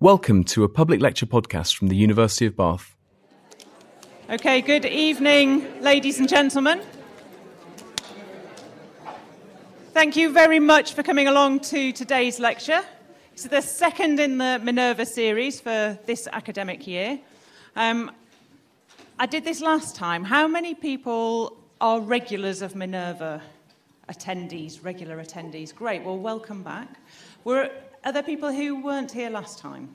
Welcome to a public lecture podcast from the University of Bath. Okay, good evening, ladies and gentlemen. Thank you very much for coming along to today's lecture. It's the second in the Minerva series for this academic year. Um, I did this last time. How many people are regulars of Minerva attendees, regular attendees? Great, well, welcome back. Were are there people who weren't here last time?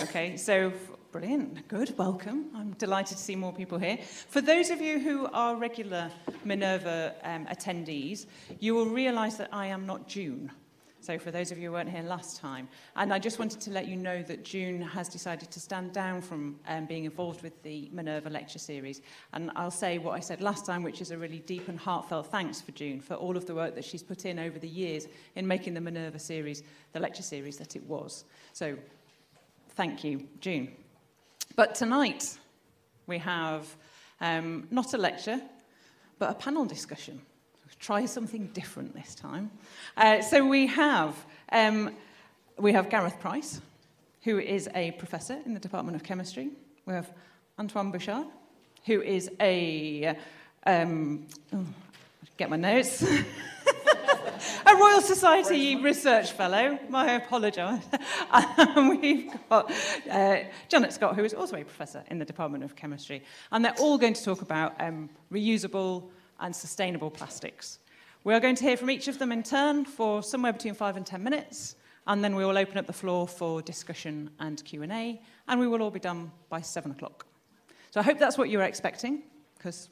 Okay, so brilliant, good, welcome. I'm delighted to see more people here. For those of you who are regular Minerva um, attendees, you will realise that I am not June. So for those of you who weren't here last time, and I just wanted to let you know that June has decided to stand down from um, being involved with the Minerva lecture series. And I'll say what I said last time, which is a really deep and heartfelt thanks for June for all of the work that she's put in over the years in making the Minerva series, the lecture series that it was. So thank you, June. But tonight we have um, not a lecture, but a panel discussion try something different this time. Uh, so we have, um, we have Gareth Price, who is a professor in the Department of Chemistry. We have Antoine Buchard, who is a, um, oh, get my notes, a Royal Society Research Fellow. I apologise. we've got uh, Janet Scott, who is also a professor in the Department of Chemistry. And they're all going to talk about um, reusable and sustainable plastics. We are going to hear from each of them in turn for somewhere between five and ten minutes, and then we will open up the floor for discussion and Q&A, and we will all be done by seven o'clock. So I hope that's what you were expecting, because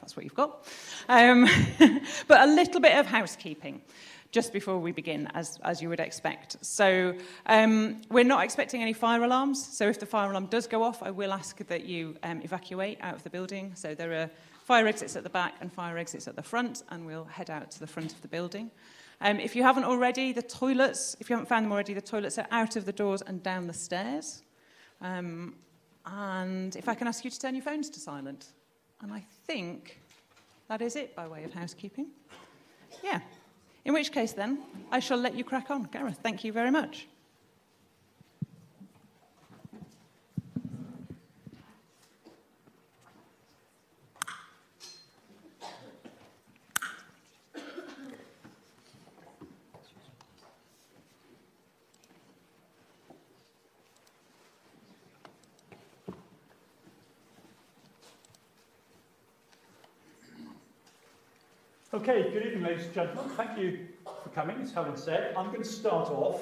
that's what you've got. Um, but a little bit of housekeeping just before we begin, as, as you would expect. So um, we're not expecting any fire alarms. So if the fire alarm does go off, I will ask that you um, evacuate out of the building. So there are fire exits at the back and fire exits at the front, and we'll head out to the front of the building. Um, if you haven't already, the toilets, if you haven't found them already, the toilets are out of the doors and down the stairs. Um, and if I can ask you to turn your phones to silent. And I think that is it by way of housekeeping. Yeah. In which case, then, I shall let you crack on. Gareth, thank you very much. Okay, good evening, ladies and gentlemen. Thank you for coming, as Helen said. I'm going to start off,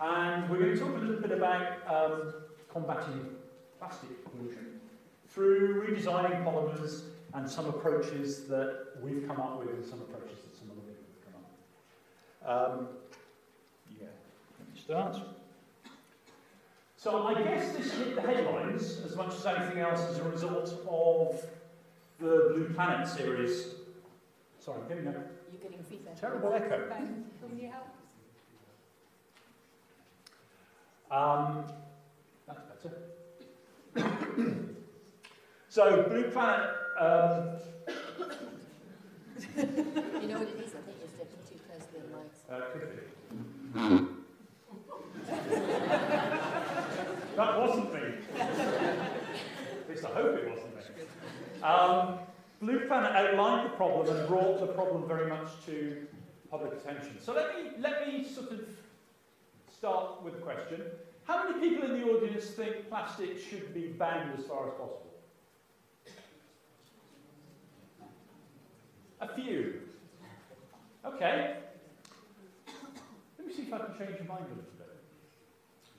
and we're going to talk a little bit about um, combating plastic pollution through redesigning polymers and some approaches that we've come up with and some approaches that some other people have come up with. Um, yeah, let me start. So I guess this hit the headlines as much as anything else as a result of the Blue Planet series Sorry, I'm getting a You're getting feedback. terrible echo. Can you help? Um, that's better. so, Blue Planet. Um, You know what it is? I think it's getting too close to the mics. uh, could be. that wasn't me. At least I hope it wasn't me. Um, Blue Planet outlined the problem and brought the problem very much to public attention. So let me, let me sort of start with a question. How many people in the audience think plastic should be banned as far as possible? A few. Okay. Let me see if I can change your mind a little bit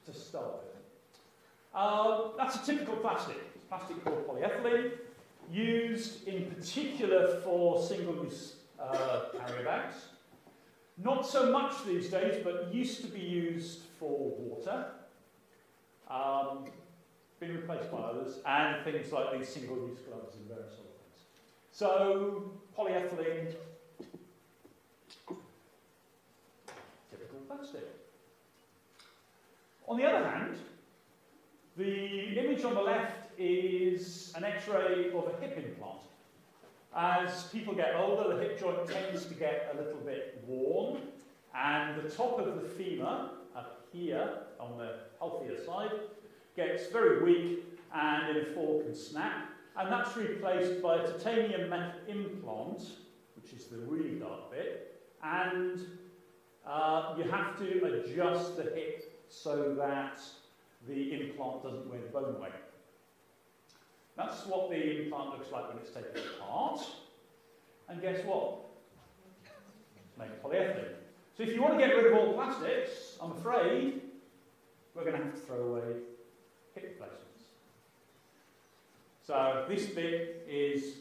to start with. Uh, that's a typical plastic. It's plastic called polyethylene used in particular for single-use uh, carrier bags. Not so much these days, but used to be used for water. Um, been replaced by others, and things like these single-use gloves and various other things. So, polyethylene, typical plastic. On the other hand, the image on the left is an x-ray of a hip implant. As people get older, the hip joint tends to get a little bit worn, and the top of the femur, up here, on the healthier side, gets very weak and in a fall can snap. And that's replaced by a titanium metal implant, which is the really dark bit. And uh, you have to adjust the hip so that the implant doesn't wear the bone away. That's what the implant looks like when it's taken apart. And guess what? It's made of polyethylene. So if you want to get rid of all plastics, I'm afraid we're going to have to throw away hip replacements. So this bit is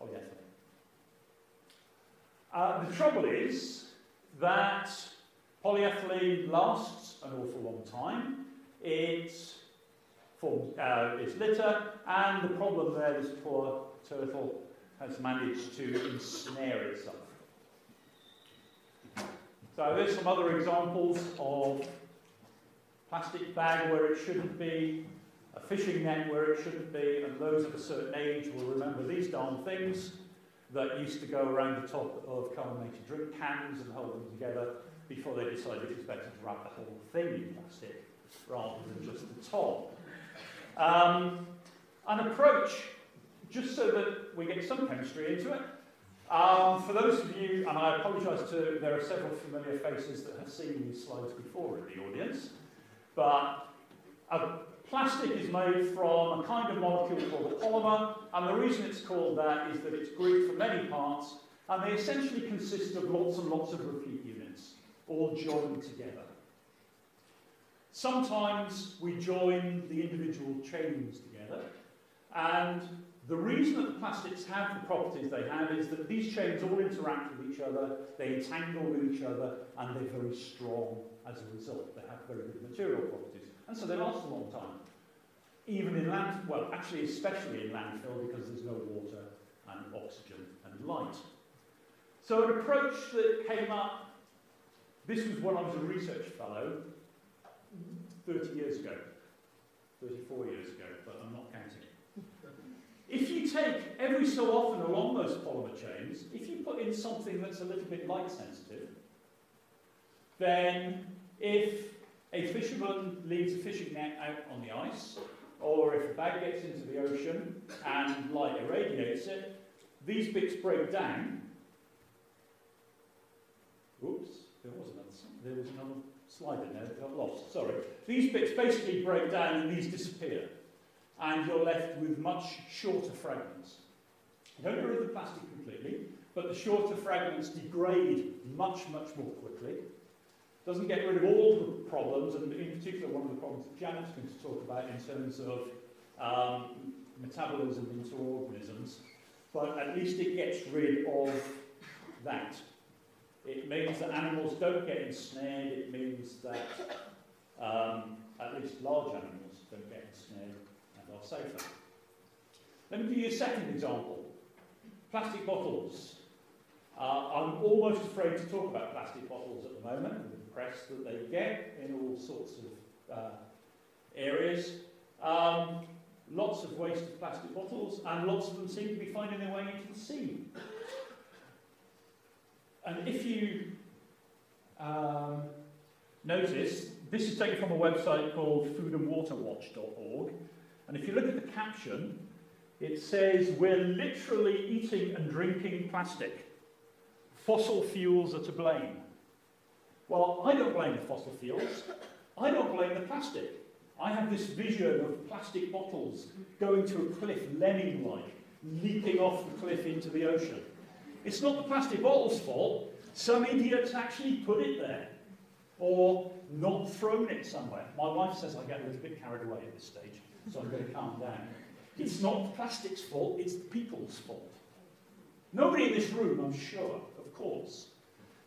polyethylene. Uh, the trouble is that polyethylene lasts an awful long time. It uh, its litter, and the problem there, this poor turtle has managed to ensnare itself. So there's some other examples of plastic bag where it shouldn't be, a fishing net where it shouldn't be, and those of a certain age will remember these darn things that used to go around the top of carbonated drink cans and hold them together before they decided it was better to wrap the whole thing in plastic rather than just the top. Um, an approach, just so that we get some chemistry into it. Um, for those of you, and I apologise to, there are several familiar faces that have seen these slides before in the audience, but a plastic is made from a kind of molecule called a polymer, and the reason it's called that is that it's grouped from many parts, and they essentially consist of lots and lots of repeat units, all joined together. Sometimes we join the individual chains together, and the reason that the plastics have the properties they have is that these chains all interact with each other, they entangle with each other, and they're very strong as a result. They have very good material properties, and so they last a long time. Even in land, well, actually, especially in landfill because there's no water and oxygen and light. So, an approach that came up, this was when I was a research fellow 30 years ago, 34 years ago, but I'm not counting. If you take every so often along those polymer chains, if you put in something that's a little bit light sensitive, then if a fisherman leaves a fishing net out on the ice, or if a bag gets into the ocean and light irradiates it, these bits break down. Oops, there was another, there was another slide in there got lost, sorry. These bits basically break down and these disappear and you're left with much shorter fragments. Don't get rid of the plastic completely, but the shorter fragments degrade much, much more quickly. Doesn't get rid of all the problems, and in particular one of the problems that Janet's going to talk about in terms of um, metabolism into organisms, but at least it gets rid of that. It means that animals don't get ensnared, it means that um, at least large animals don't get ensnared and are safer. Let me give you a second example. Plastic bottles. Uh, I'm almost afraid to talk about plastic bottles at the moment, the press that they get in all sorts of uh, areas. Um, lots of waste of plastic bottles, and lots of them seem to be finding their way into the sea. And if you um, notice, this is taken from a website called foodandwaterwatch.org, and if you look at the caption, it says, We're literally eating and drinking plastic. Fossil fuels are to blame. Well, I don't blame the fossil fuels. I don't blame the plastic. I have this vision of plastic bottles going to a cliff, lemming like, leaping off the cliff into the ocean. It's not the plastic bottle's fault. Some idiots actually put it there or not thrown it somewhere. My wife says I get a little bit carried away at this stage so I'm going to calm down. It's not the plastic's fault, it's the people's fault. Nobody in this room, I'm sure, of course,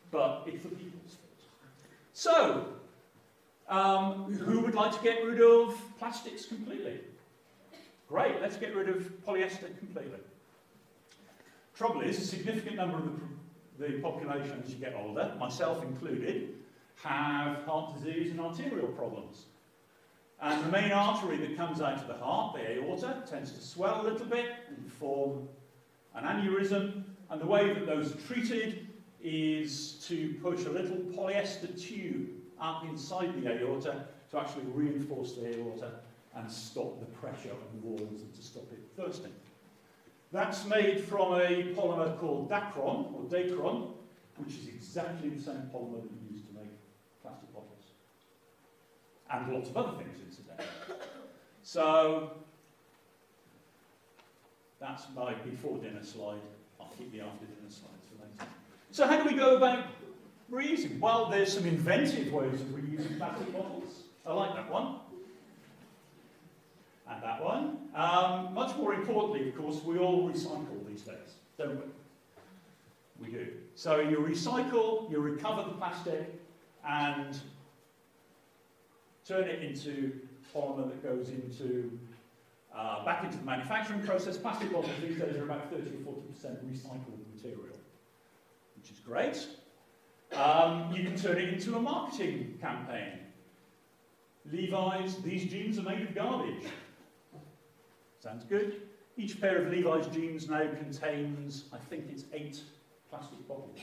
but it's the people's fault. So, um, who would like to get rid of plastics completely? Great, let's get rid of polyester completely. Trouble is, a significant number of the, the population as you get older, myself included, have heart disease and arterial problems. And the main artery that comes out of the heart, the aorta, tends to swell a little bit and form an aneurysm. And the way that those are treated is to push a little polyester tube up inside the aorta to actually reinforce the aorta and stop the pressure on the walls and to stop it bursting. That's made from a polymer called Dacron, or Dacron, which is exactly the same polymer that you use to make plastic bottles. And lots of other things, incidentally. So, that's my before dinner slide. I'll keep the after dinner slides for later. So, how do we go about reusing? Well, there's some inventive ways of reusing plastic bottles. I like that one and that one. Um, much more importantly, of course, we all recycle these days, don't we? We do. So you recycle, you recover the plastic, and turn it into polymer that goes into uh, back into the manufacturing process. Plastic bottles these days are about 30 or 40% recycled material, which is great. Um, you can turn it into a marketing campaign. Levi's, these jeans are made of garbage. Sounds good. Each pair of Levi's jeans now contains, I think it's eight plastic bottles.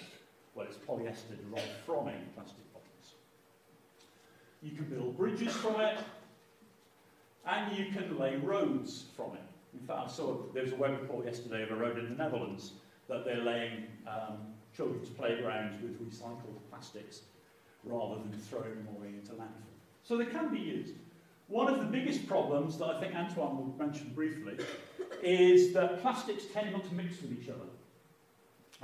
Well, it's polyester derived from eight plastic bottles. You can build bridges from it, and you can lay roads from it. In fact, I saw there was a web report yesterday of a road in the Netherlands that they're laying um, children's playgrounds with recycled plastics rather than throwing them away into landfill. So they can be used. One of the biggest problems that I think Antoine will mention briefly is that plastics tend not to mix with each other.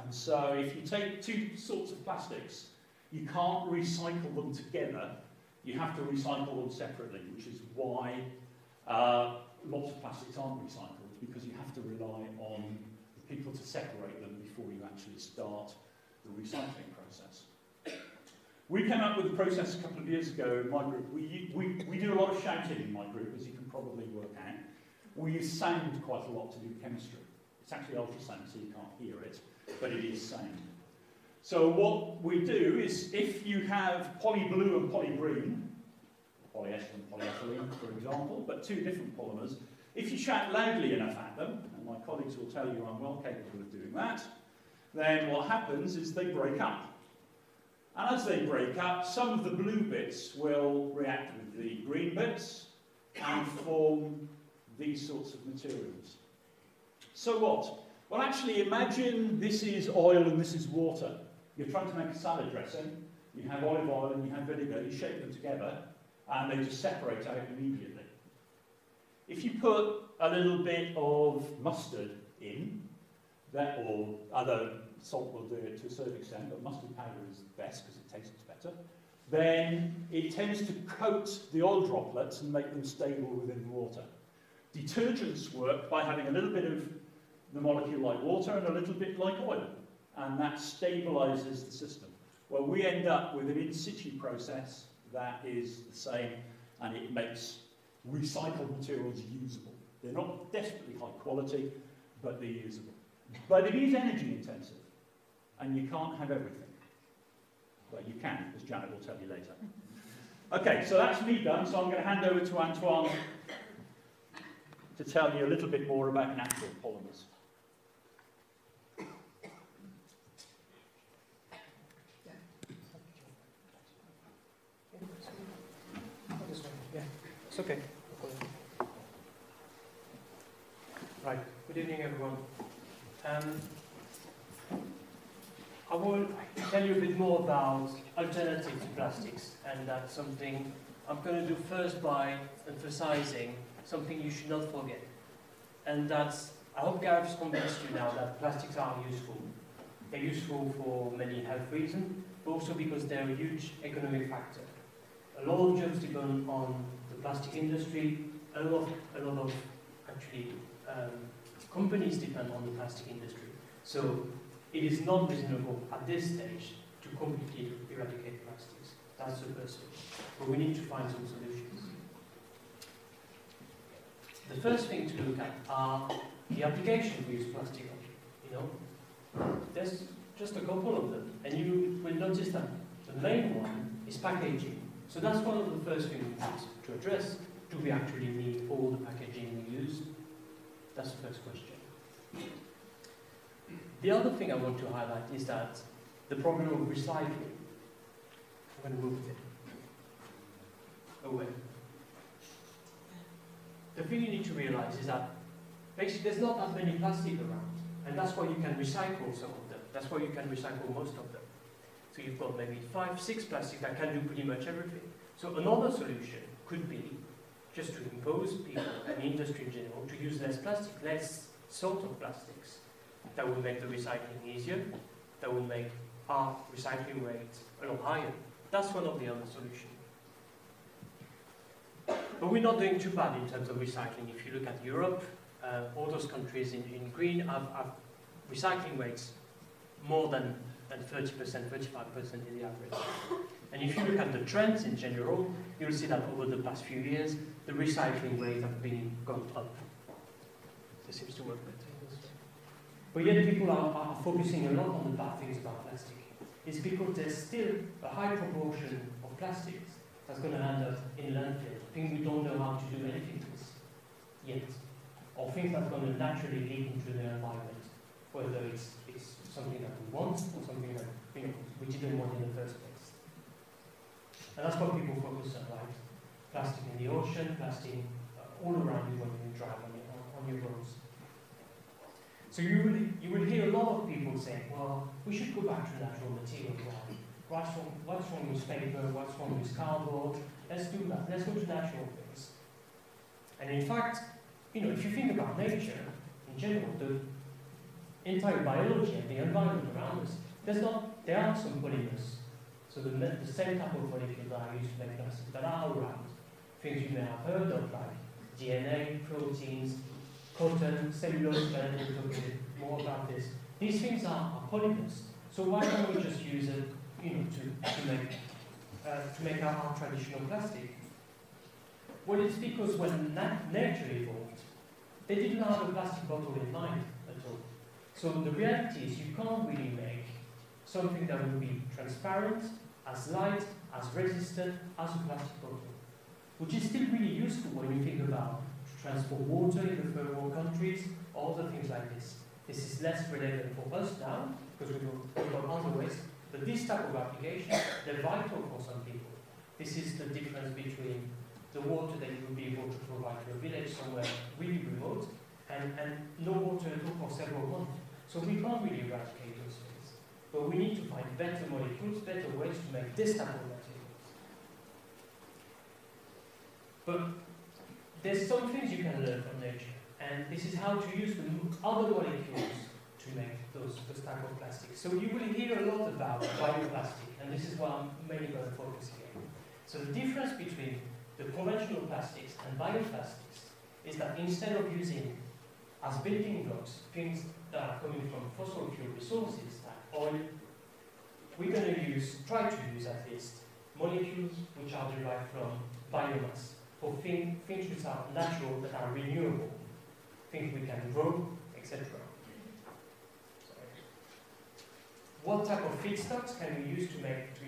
And so if you take two sorts of plastics, you can't recycle them together. You have to recycle them separately, which is why uh, lots of plastics aren't recycled, because you have to rely on people to separate them before you actually start the recycling process. We came up with a process a couple of years ago in my group. We, we, we do a lot of shouting in my group, as you can probably work out. We use sound quite a lot to do chemistry. It's actually ultrasound, so you can't hear it, but it is sound. So what we do is, if you have polyblue and polygreen, polyester and polyethylene, for example, but two different polymers, if you shout loudly enough at them, and my colleagues will tell you I'm well capable of doing that, then what happens is they break up. And as they break up, some of the blue bits will react with the green bits and form these sorts of materials. So what? Well, actually, imagine this is oil and this is water. You're trying to make a salad dressing. You have olive oil and you have vinegar. You shake them together, and they just separate out immediately. If you put a little bit of mustard in, that, or other salt will do it to a certain extent, but mustard powder is best because it tastes better, then it tends to coat the oil droplets and make them stable within the water. Detergents work by having a little bit of the molecule like water and a little bit like oil, and that stabilizes the system. Well, we end up with an in situ process that is the same, and it makes recycled materials usable. They're not desperately high quality, but they're usable. But it is energy intensive, and you can't have everything. Well, you can, as Janet will tell you later. Okay, so that's me done, so I'm going to hand over to Antoine to tell you a little bit more about natural polymers. Yeah, it's okay. Right, good evening everyone. Um, I will tell you a bit more about alternatives to plastics, and that's something I'm going to do first by emphasizing something you should not forget. And that's, I hope Gareth's convinced you now that plastics are useful. They're useful for many health reasons, but also because they're a huge economic factor. A lot of jobs depend on the plastic industry, a lot of, a lot of actually um, companies depend on the plastic industry. So it is not reasonable at this stage to completely eradicate plastics. That's the first thing. But we need to find some solutions. The first thing to look at are the applications we use plastic on. You know, there's just a couple of them, and you will notice that the main one is packaging. So that's one of the first things to address. Do we actually need all the packaging we use? That's the first question. The other thing I want to highlight is that the problem of recycling. I'm going to move it. away. The thing you need to realize is that basically there's not that many plastic around, and that's why you can recycle some of them. That's why you can recycle most of them. So you've got maybe five, six plastics that can do pretty much everything. So another solution could be just to impose people and industry in general to use less plastic, less sort of plastics. That would make the recycling easier, that would make our recycling rate a lot higher. That's one of the other solutions. But we're not doing too bad in terms of recycling. If you look at Europe, uh, all those countries in, in green have, have recycling rates more than, than 30%, 35% in the average. And if you look at the trends in general, you'll see that over the past few years, the recycling rate have been gone up. This seems to work better. But yet people are, are focusing a lot on the bad things about plastic. It's because there's still a high proportion of plastics that's going to end up in landfill. Things we don't know how to do anything with yet. Or things that's going to naturally leak into the environment, whether it's, it's something that we want or something that you know, we didn't want in the first place. And that's what people focus on, right? Plastic in the ocean, plastic uh, all around you when you drive on your, on your roads. So you will, you will hear a lot of people saying, well, we should go back to natural materials. What's wrong, what's wrong with paper? What's wrong with cardboard? Let's do that. Let's go to natural things. And in fact, you know, if you think about nature in general, the entire biology and the environment around us, there's not, there are some polymers. So the, the same type of molecules that are used to make plastic that are around. Things you may have heard of, like DNA, proteins, cotton, cellulose, and we'll talk a bit more about this. These things are, are polymers. So why don't we just use it, you know, to, to make uh, to make our, our, traditional plastic? Well, it's because when na nature evolved, they didn't have a plastic bottle in mind at all. So the reality is you can't really make something that will be transparent, as light, as resistant as a plastic bottle, which is still really useful when you think about transport water in the third world countries, all the things like this. This is less relevant for us now, because we've got, we've got other ways, but this type of application, they're vital for some people. This is the difference between the water that you will be able to provide to a village somewhere really remote, and, and no water at all for several months. So we can't really eradicate those things. But we need to find better molecules, better ways to make this type of materials. But there's some things you can learn from nature, and this is how to use the other molecules to make those, those type of plastics. So you will hear a lot about bioplastic, and this is what I'm mainly going to focus here. So the difference between the conventional plastics and bioplastics is that instead of using as building blocks things that are coming from fossil fuel resources like oil, we're going to use, try to use at least, molecules which are derived from biomass thing, things which are natural, that are renewable, things we can grow, etc. What type of feedstocks can we use to make to,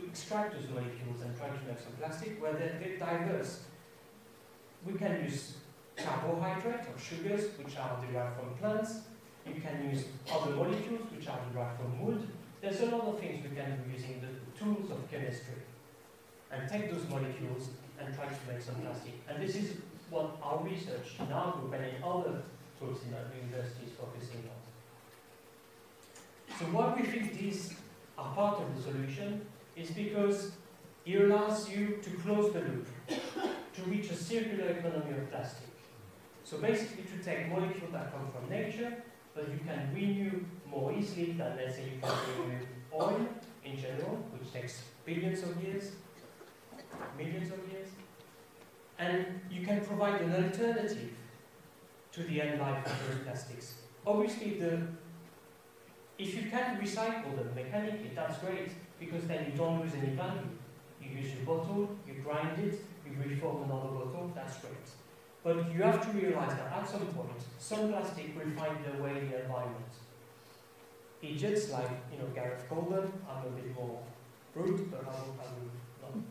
to extract those molecules and try to make some plastic? Well, they're, they're diverse. We can use carbohydrate or sugars, which are derived from plants. You can use other molecules, which are derived from wood. There's a lot of things we can do using the tools of chemistry and take those molecules and try to make some plastic. And this is what our research in our group and in other groups in our university is focusing on. So why we think these are part of the solution is because it allows you to close the loop, to reach a circular economy of plastic. So basically to take molecules that come from nature, but you can renew more easily than let's say you can renew oil in general, which takes billions of years, millions of years. And you can provide an alternative to the end life of those plastics. Obviously, the, if you can recycle them mechanically, that's great, because then you don't lose any value. You use your bottle, you grind it, you reform another bottle, that's great. But you have to realize that at some point, some plastic will find their way in the environment. Idiots like, you know, Gareth Colburn, I'm a bit more rude, but I will, I will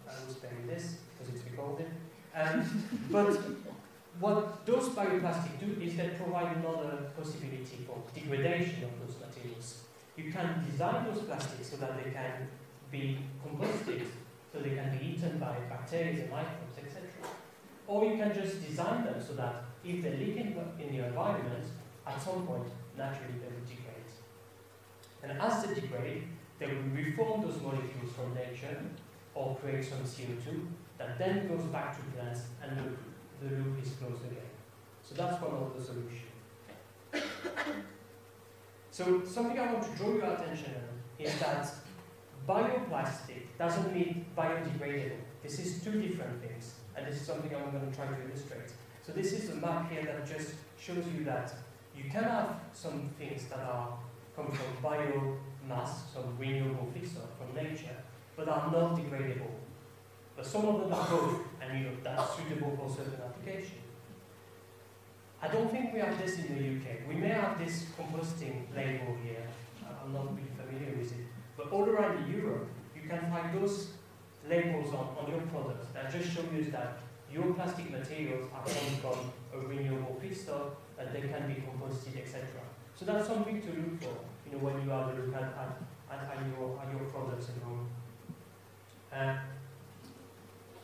I spare you this because it's recorded. Um, but what those bioplastics do is they provide another possibility for degradation of those materials. You can design those plastics so that they can be composted so they can be eaten by bacteria and microbes, etc. Or you can just design them so that if they leak in, in the environment, at some point, naturally they will degrade. And as they degrade, they will reform those molecules from nature or create some CO2 that then goes back to plants and the, the loop is closed again. So that's one of the solutions. So something I want to draw your attention on is that bioplastic doesn't mean biodegradable. This is two different things, and this is something I'm going to try to illustrate. So this is a map here that just shows you that you can have some things that are come from biomass, some renewable feedstock from nature, but are not degradable. But some of them are both, and you know, that's suitable for certain applications. I don't think we have this in the UK. We may have this composting label here. I'm not really familiar with it. But all around Europe, you can find those labels on, on your products that just show you that your plastic materials are coming from a renewable feedstock, that they can be composted, etc. So that's something to look for, you know, when you have a look at, at, at, your, at your products at home. Uh,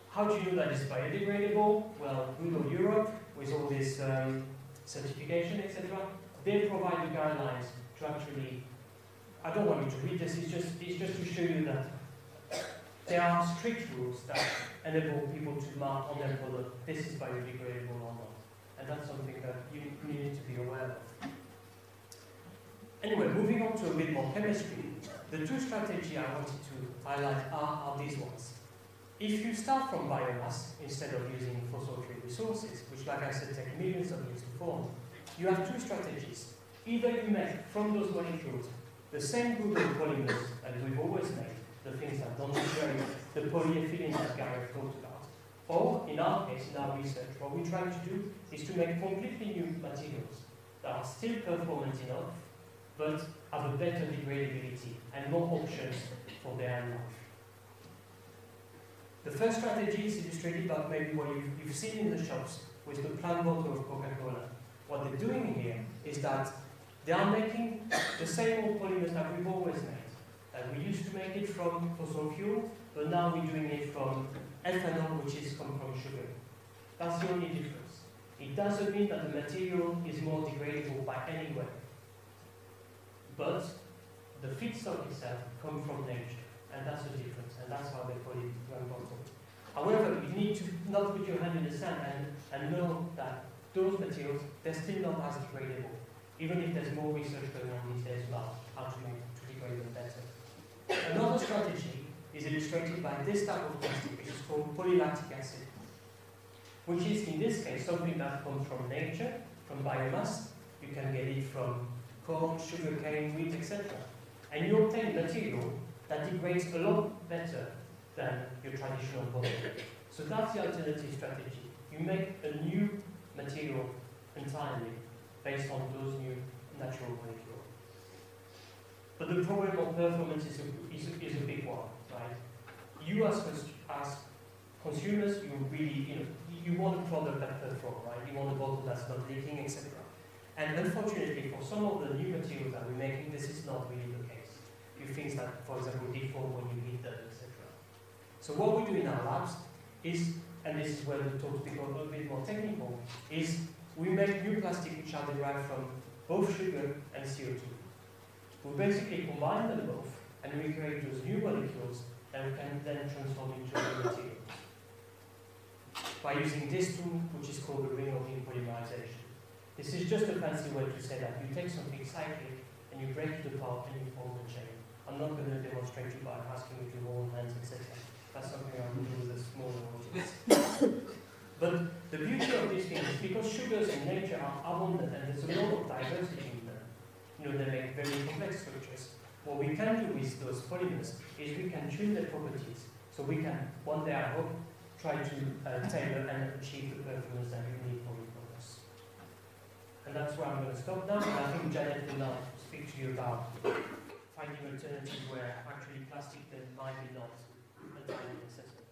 how do you know that it's biodegradable? Well, Google Europe, with all this um, certification, etc., they provide the guidelines to actually. I don't want you to read this. It's just it's just to show you that there are strict rules that enable people to mark on their product this is biodegradable or not, and that's something that you need to be aware of. Anyway, moving on to a bit more chemistry, the two strategies I wanted to highlight are, are these ones. If you start from biomass instead of using fossil-free resources, which, like I said, take millions of years to form, you have two strategies. Either you make from those molecules the same group of polymers that we've always made, the things that don't degrade, the polyethylene that Gareth talked about, or in our case, in our research, what we try to do is to make completely new materials that are still performant enough, but have a better degradability and more options for their life. The first strategy is illustrated by maybe what you've, you've seen in the shops with the plant bottle of Coca-Cola. What they're doing here is that they are making the same old polymers that we've always made. And we used to make it from fossil fuel, but now we're doing it from ethanol, which is come from sugar. That's the only difference. It doesn't mean that the material is more degradable by any way. But the feedstock itself comes from nature, and that's the difference, and that's how they call it bottle. However, you need to not put your hand in the sand and, and know that those materials, they're still not as degradable, even if there's more research going on these days about how to make to degrade them better. Another strategy is illustrated by this type of plastic, which is called polylactic acid, which is in this case something that comes from nature, from biomass. You can get it from corn, sugarcane, wheat, etc. And you obtain material that degrades a lot better than your traditional bottle. So that's the alternative strategy. You make a new material entirely based on those new natural molecules. But the problem of performance is a, is a, is a big one, right? You as, as consumers, you really, you know, you want a product that performs, right? You want a bottle that's not leaking, etc. And unfortunately, for some of the new materials that we're making, this is not really the case. You things that, for example, deform when you heat them, etc. So what we do in our labs is, and this is where the talk become a little bit more technical, is we make new plastic which are derived from both sugar and CO2. We basically combine them both, and we create those new molecules that we can then transform into new materials. By using this tool, which is called the ring-opening polymerization. This is just a fancy way to say that you take something cyclic and you break it apart and you form a chain. I'm not going to demonstrate you by asking you to hold hands, etc. That's something I will do with a smaller audience. but the beauty of these things is because sugars in nature are abundant and there's a lot of diversity in them. You know, they make very complex structures. What we can do with those polymers is we can tune their properties. So we can, one day I hope, try to uh, tailor and achieve the performance that you need for. And that's where I'm going to stop now. And I think Janet will now speak to you about finding alternatives where actually plastic then might be not entirely accessible.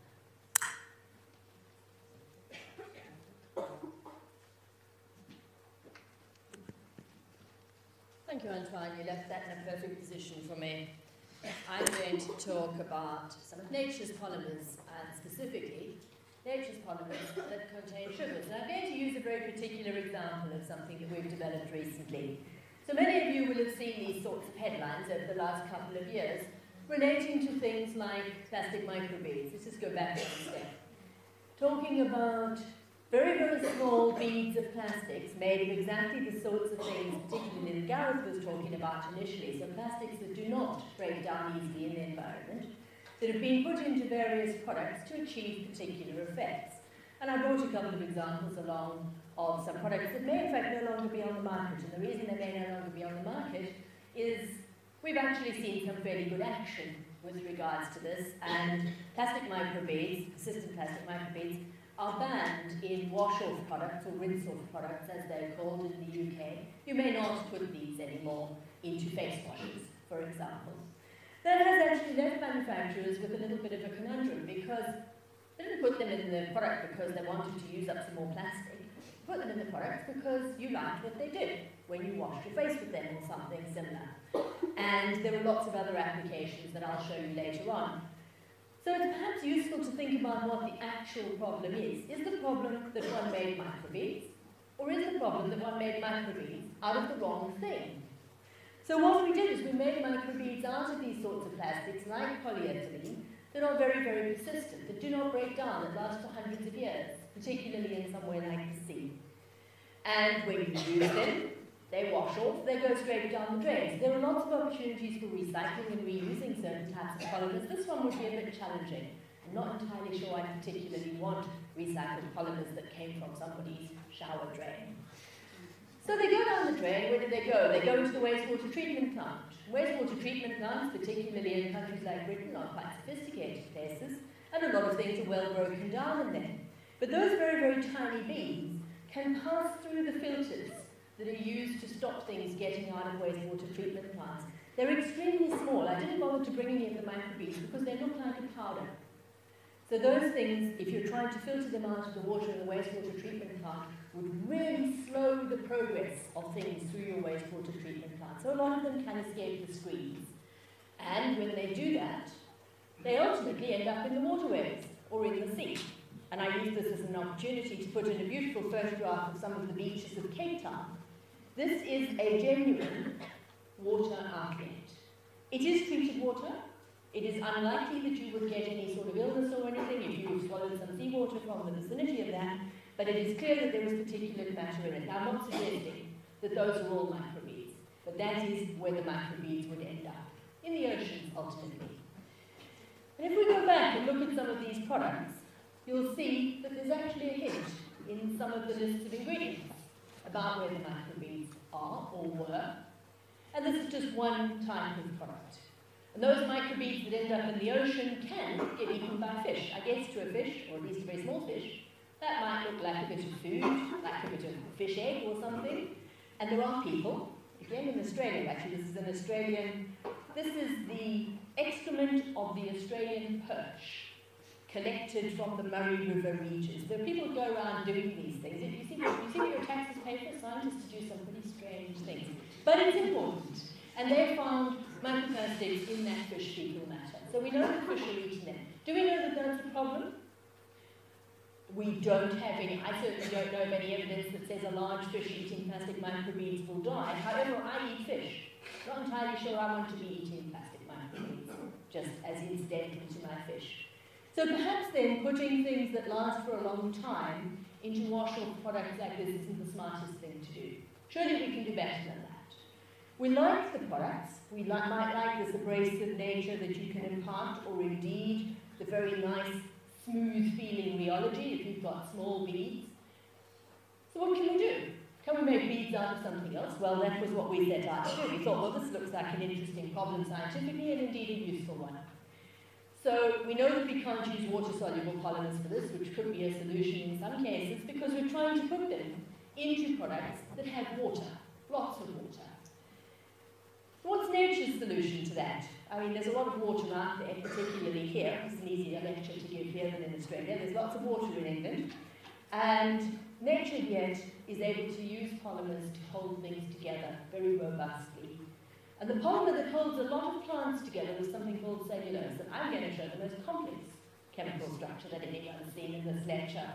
Thank you, Antoine. You left that in a perfect position for me. I'm going to talk about some of nature's polymers, and specifically nature's polymers that contain sugars. And I'm going to use a very particular example of something that we've developed recently. So many of you will have seen these sorts of headlines over the last couple of years relating to things like plastic microbeads. Let's just go back one step. Talking about very, very small beads of plastics made of exactly the sorts of things, particularly that Gareth was talking about initially. So plastics that do not break down easily in the environment, that have been put into various products to achieve particular effects. And I brought a couple of examples along of some products that may in fact no longer be on the market. And the reason they may no longer be on the market is we've actually seen some fairly good action with regards to this. And plastic microbeads, persistent plastic microbeads, are banned in wash-off products or rinse-off products as they're called in the UK. You may not put these anymore into face washes, for example. That has actually left manufacturers with a little bit of a conundrum because they didn't put them in the product because they wanted to use up some more plastic. Put them in the product because you liked what they did when you washed your face with them or something similar. And there are lots of other applications that I'll show you later on. So it's perhaps useful to think about what the actual problem is. Is the problem that one made microbeads? Or is the problem that one made microbeads out of the wrong thing? So what we did is we made microbeads out of these sorts of plastics, like polyethylene, that are very, very persistent, that do not break down, that last for hundreds of years, particularly in somewhere like the sea. And when you use them, they wash off, they go straight down the drains. There are lots of opportunities for recycling and reusing certain types of polymers. This one would be a bit challenging. I'm not entirely sure I particularly want recycled polymers that came from somebody's shower drain. So they go down the drain, where do they go? They go into the wastewater treatment plant. Wastewater treatment plants, particularly in countries like Britain, are quite sophisticated places, and a lot of things are well broken down in them. But those very, very tiny beads can pass through the filters that are used to stop things getting out of wastewater treatment plants. They're extremely small. I didn't bother to bring of the microbeads because they look like a powder. So those things, if you're trying to filter them out of the water in the wastewater treatment plant, would really slow the progress of things through your wastewater treatment plant. So a lot of them can escape the screens. And when they do that, they ultimately end up in the waterways or in the sea. And I use this as an opportunity to put in a beautiful photograph of some of the beaches of Cape Town. This is a genuine water outlet. It is treated water. It is unlikely that you would get any sort of illness or anything if you swallowed some seawater from the vicinity of that, but it is clear that there is particulate matter in it. Now, I'm not suggesting that those are all microbeads, but that is where the microbeads would end up, in the oceans ultimately. And if we go back and look at some of these products, you'll see that there's actually a hint in some of the lists of ingredients about where the microbeads are or were. And this is just one type of product. And those microbeads that end up in the ocean can get eaten by fish. I guess to a fish, or at least a very small fish, that might look like a bit of food, like a bit of fish egg or something. And there are people, again in Australia, actually, this is an Australian, this is the excrement of the Australian perch collected from the Murray River regions. There are people go around doing these things. If You see, you what your taxes pay for scientists do some pretty strange things. But it's important. And they found microplastics in that fish fecal matter. So we know that fish are eating them. Do we know that that's a problem? We don't have any, I certainly don't know of any evidence that says a large fish eating plastic microbeads will die. However, I eat fish. Not entirely sure I want to be eating plastic microbeads, just as incidental to my fish. So perhaps then putting things that last for a long time into wash-off products like this isn't the smartest thing to do. Surely we can do better than that. We like the products. We li might like this abrasive nature that you can impart, or indeed the very nice, smooth-feeling rheology if you've got small beads. So what can we do? Can we make beads out of something else? Well, that was what we set out to do. We thought, well, this looks like an interesting problem scientifically and indeed a useful one. So we know that we can't use water-soluble polymers for this, which could be a solution in some cases, because we're trying to put them into products that have water, lots of water. What's nature's solution to that? I mean, there's a lot of water out there, particularly here. It's an easier lecture to give here than in Australia. There's lots of water in England. And nature yet is able to use polymers to hold things together very robustly. And the polymer that holds a lot of plants together is something called cellulose, and I'm going to show the most complex chemical structure that anyone's seen in this lecture.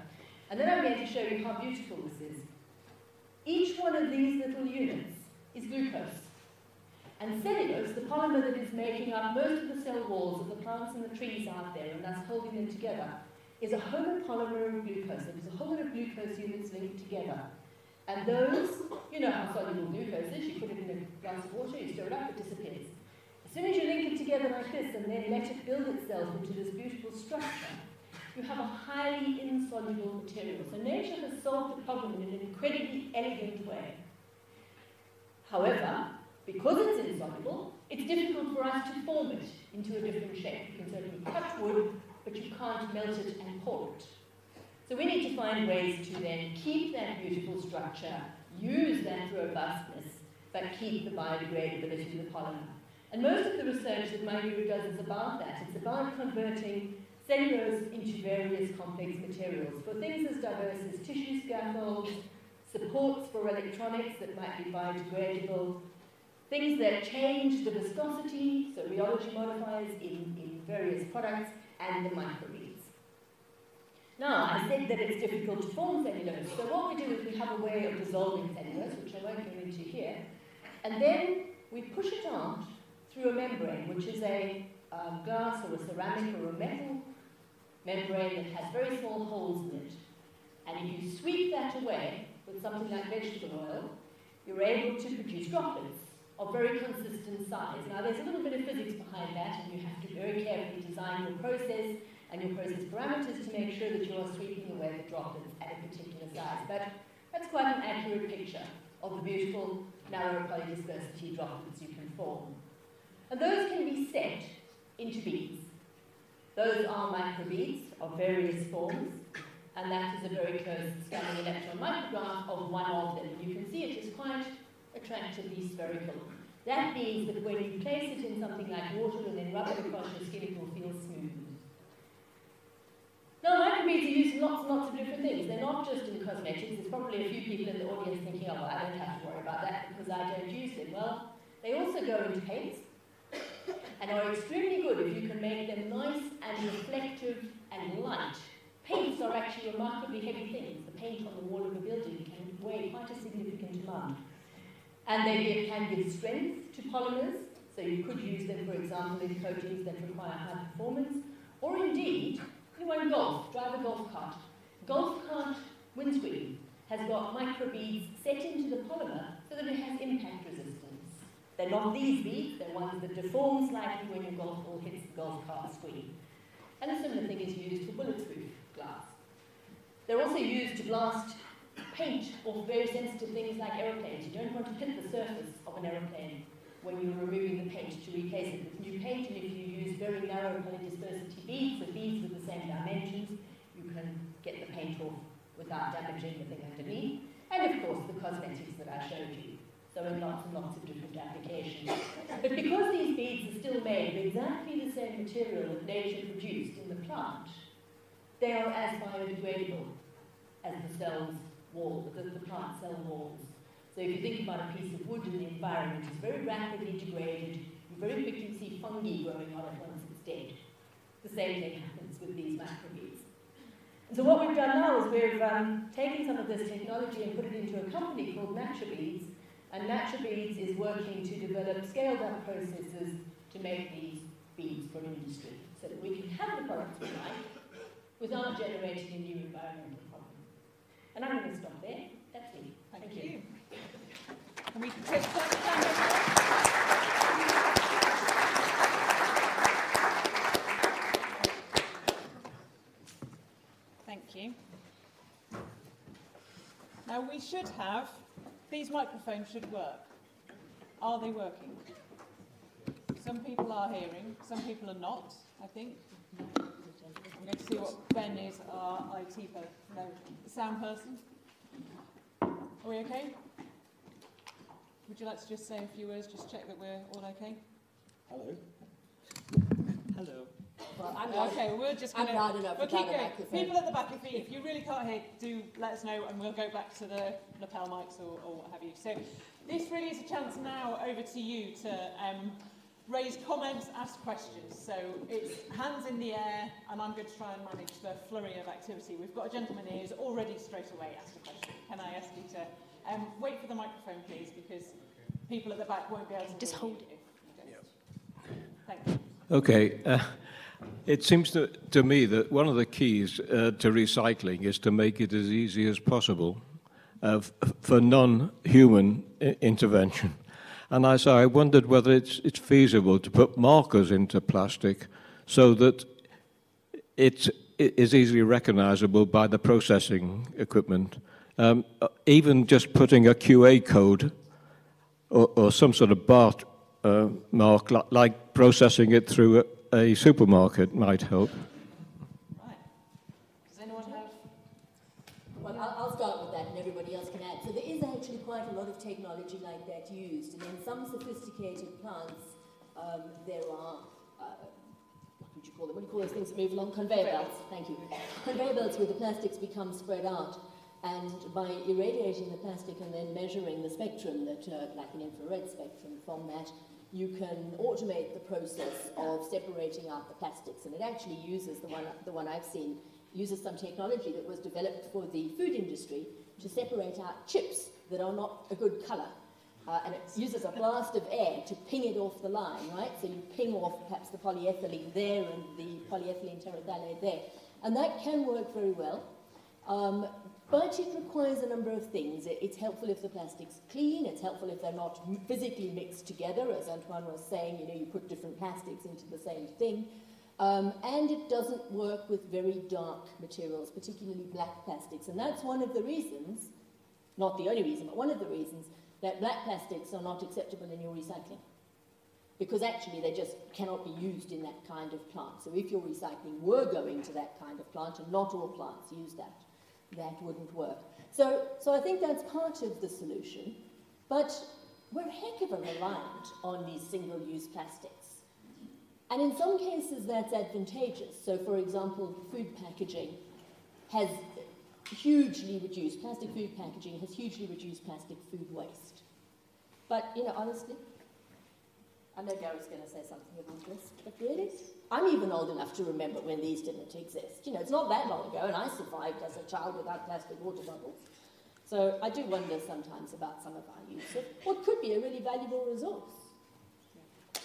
And then I'm going to show you how beautiful this is. Each one of these little units is glucose. And cellulose, the polymer that is making up most of the cell walls of the plants and the trees out there, and that's holding them together, is a homopolymer of glucose. It is a whole lot of glucose units linked together. And those, you know how soluble glucose is, you put it in a glass of water, you stir it up, it disappears. As soon as you link it together like this and then let it build itself into this beautiful structure, you have a highly insoluble material. So nature has solved the problem in an incredibly elegant way. However, because it's insoluble, it's difficult for us to form it into a different shape. You can certainly cut wood, but you can't melt it and pour it. So we need to find ways to then keep that beautiful structure, use that robustness, but keep the biodegradability of the polymer. And most of the research that my group does is about that. It's about converting cellulose into various complex materials for things as diverse as tissue scaffolds, supports for electronics that might be biodegradable, things that change the viscosity, so rheology modifiers in, in various products, and the microbeads. Now, I said that it's difficult to form cellulose, so what we do is we have a way of dissolving cellulose, which I won't go into here, and then we push it out through a membrane, which is a um, glass or a ceramic or a metal membrane that has very small holes in it. And if you sweep that away with something like vegetable oil, you're able to produce droplets of very consistent size. Now, there's a little bit of physics behind that, and you have to very carefully design your process and your process parameters to make sure that you are sweeping away the droplets at a particular size. But that's quite an accurate picture of the beautiful narrow polydispersity droplets you can form. And those can be set into beads. Those are microbeads of various forms, and that is a very close scanning electron micrograph of one of them. You can see it is quite attractively spherical. That means that when you place it in something like water and then rub it across your skin, it will feel smooth. Now, microbeads are used in lots and lots of different things. They're not just in cosmetics. There's probably a few people in the audience thinking, oh, well, I don't have to worry about that because I don't use them. Well, they also go into paints and are extremely good if you can make them nice and reflective and light. Paints are actually remarkably heavy things. The paint on the wall of a building can weigh quite a significant amount. And they can give strength to polymers, so you could use them, for example, in coatings that require high performance, or indeed, anyone golf, drive a golf cart. Golf cart windscreen has got microbeads set into the polymer so that it has impact resistance. They're not these beads, they're ones that deform slightly when your golf ball hits the golf cart screen. And a similar thing is used for bulletproof glass. They're also used to blast paint off very sensitive things like aeroplanes. You don't want to hit the surface of an aeroplane when you're removing the paint to replace it with new paint. And if you use very narrow polydispersity beads, the beads with the same dimensions, you can get the paint off without damaging the thing underneath. And of course, the cosmetics that I showed you. So in lots and lots of different applications. But because these beads are still made of exactly the same material that nature produced in the plant, they are as biodegradable as the cells wall, the, the plant cell walls. So if you think about a piece of wood in the environment, it's very rapidly degraded. You very quickly see fungi growing on it once it's dead. The same thing happens with these microbeads. And so what we've done now is we've um, taken some of this technology and put it into a company called NaturBeads, and NaturBeads is working to develop scaled-up processes to make these beads for industry, so that we can have the products we like without generating a new environmental and I'm going to stop there. That's me. Thank, Thank you. you. Can we take Thank you. Now we should have, these microphones should work. Are they working? Some people are hearing, some people are not, I think. I'm going to see what Ben is, our IT person, no, sound person. Are we okay? Would you like to just say a few words, just check that we're all okay? Hello. Hello. Well, I'm loud. Okay, we're just I'm going loud enough We'll without keep going. People at the back, if you, if you really can't hear, do let us know and we'll go back to the lapel mics or, or what have you. So this really is a chance now over to you to um, raise comments, ask questions. So it's hands in the air and I'm going to try and manage the flurry of activity. We've got a gentleman here who's already straight away asked a question. Can I ask you to um, wait for the microphone, please, because people at the back won't be able to Just hear hold you if you don't. Thank you. Okay. Uh, it seems to, to me that one of the keys uh, to recycling is to make it as easy as possible uh, f- for non-human I- intervention. And I, so I wondered whether it's, it's feasible to put markers into plastic so that it is easily recognizable by the processing equipment. Um, uh, even just putting a QA code or, or some sort of bar uh, mark, li- like processing it through a, a supermarket, might help. Right. Does anyone have Well, I'll start with that and everybody else can add. So there is actually quite a lot of technology like that used. Some sophisticated plants, um, there are, uh, what would you call them? What do you call those things that move along? Conveyor belts. Thank you. Conveyor belts where the plastics become spread out. And by irradiating the plastic and then measuring the spectrum, that, uh, like an infrared spectrum from that, you can automate the process of separating out the plastics. And it actually uses the one, the one I've seen, uses some technology that was developed for the food industry to separate out chips that are not a good colour. Uh, and it uses a blast of air to ping it off the line, right? So you ping off perhaps the polyethylene there and the polyethylene terephthalate there. And that can work very well. Um, but it requires a number of things. It, it's helpful if the plastic's clean, it's helpful if they're not physically mixed together, as Antoine was saying, you know, you put different plastics into the same thing. Um, and it doesn't work with very dark materials, particularly black plastics. And that's one of the reasons, not the only reason, but one of the reasons that black plastics are not acceptable in your recycling. Because actually they just cannot be used in that kind of plant. So if your recycling were going to that kind of plant, and not all plants use that, that wouldn't work. So, so I think that's part of the solution. But we're a heck of a reliant on these single-use plastics. And in some cases, that's advantageous. So, for example, food packaging has hugely reduced, plastic food packaging has hugely reduced plastic food waste. But, you know, honestly, I know Gary's going to say something about this, but really, I'm even old enough to remember when these didn't exist. You know, it's not that long ago, and I survived as a child without plastic water bottles. So I do wonder sometimes about some of our use of what could be a really valuable resource. Do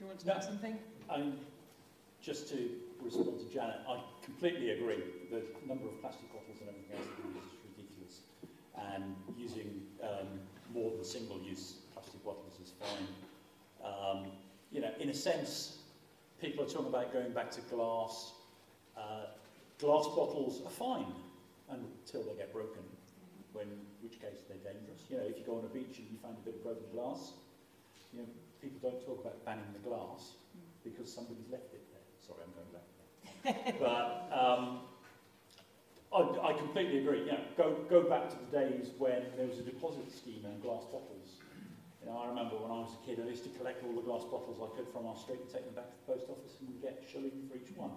you want to No. add something? And just to respond to Janet, I completely agree. The number of plastic bottles and everything else that we use is ridiculous. And using um, more than single-use plastic bottles is fine. Um, you know, in a sense, people are talking about going back to glass. Uh, glass bottles are fine until they get broken, when, which case they're dangerous. You know, if you go on a beach and you find a bit of broken glass, you know, people don't talk about banning the glass because somebody's left it there. Sorry, I'm going back. but um, I, I completely agree. Know, go, go back to the days when there was a deposit scheme on glass bottles. You know, I remember when I was a kid, I used to collect all the glass bottles I could from our street and take them back to the post office and get shilling for each one.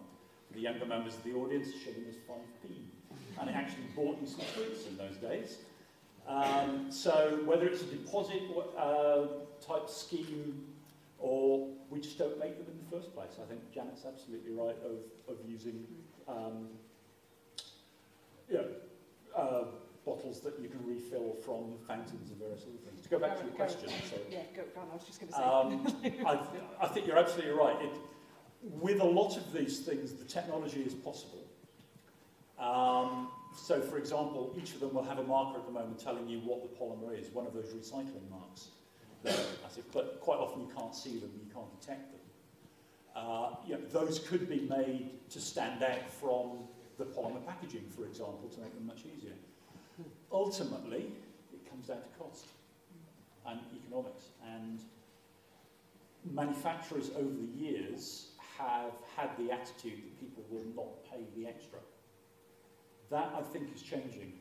For the younger members of the audience, shilling was 5p. And it actually bought you some sweets in those days. Um, so whether it's a deposit uh, type scheme or we just don't make them in the first place. I think Janet's absolutely right of, of using um, you know, uh, bottles that you can refill from fountains and various other things. To go back to your Go- question, so Yeah, go, go on, I was just going to say. um, I, th- I think you're absolutely right. It, with a lot of these things, the technology is possible. Um, so, for example, each of them will have a marker at the moment telling you what the polymer is, one of those recycling marks. As it, but quite often you can't see them, you can't detect them. Uh, you know, those could be made to stand out from the polymer packaging, for example, to make them much easier. Ultimately, it comes down to cost and economics. And manufacturers over the years have had the attitude that people will not pay the extra. That, I think, is changing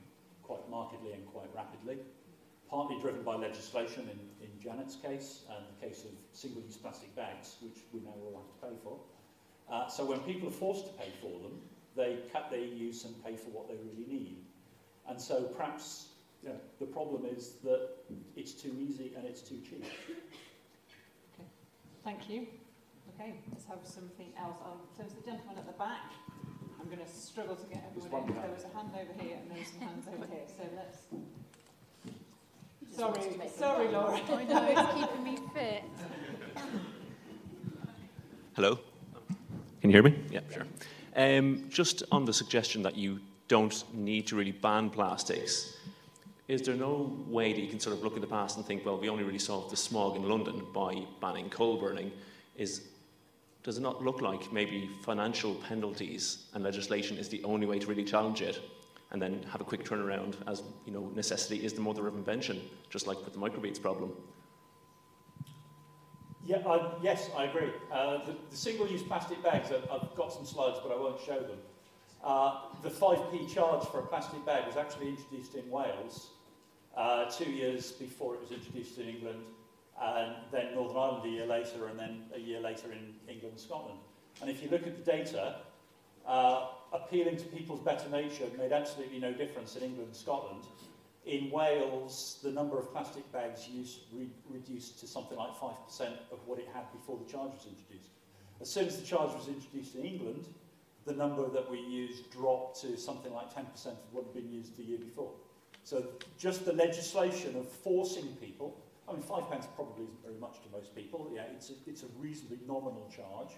quite markedly and quite rapidly, partly driven by legislation in, in Janet's case and the case of single-use plastic bags, which we now all have to pay for. Uh, so when people are forced to pay for them, they cut their use and pay for what they really need. And so perhaps you know, the problem is that it's too easy and it's too cheap. Okay. Thank you. Okay, let's have something else. Um, so it's the gentleman at the back. I'm going to struggle to get There's everyone in. There was a hand over here and there was some hands over here. So let's. Just wanted to Sorry, sorry. Laura. I know, it's keeping me fit. Hello? Can you hear me? Yeah, sure. Um, just on the suggestion that you don't need to really ban plastics, is there no way that you can sort of look in the past and think, well, we only really solved the smog in London by banning coal burning? Is, does it not look like maybe financial penalties and legislation is the only way to really challenge it? And then have a quick turnaround, as you know, necessity is the mother of invention, just like with the microbeads problem. Yeah, I, yes, I agree. Uh, the, the single-use plastic bags, I've, I've got some slides, but I won't show them. Uh, the 5p charge for a plastic bag was actually introduced in Wales uh, two years before it was introduced in England, and then Northern Ireland a year later, and then a year later in England and Scotland. And if you look at the data, uh, appealing to people's better nature made absolutely no difference in England and Scotland. In Wales, the number of plastic bags used re- reduced to something like 5% of what it had before the charge was introduced. As soon as the charge was introduced in England, the number that we used dropped to something like 10% of what had been used the year before. So just the legislation of forcing people, I mean, five pence probably isn't very much to most people. Yeah, it's a, it's a reasonably nominal charge,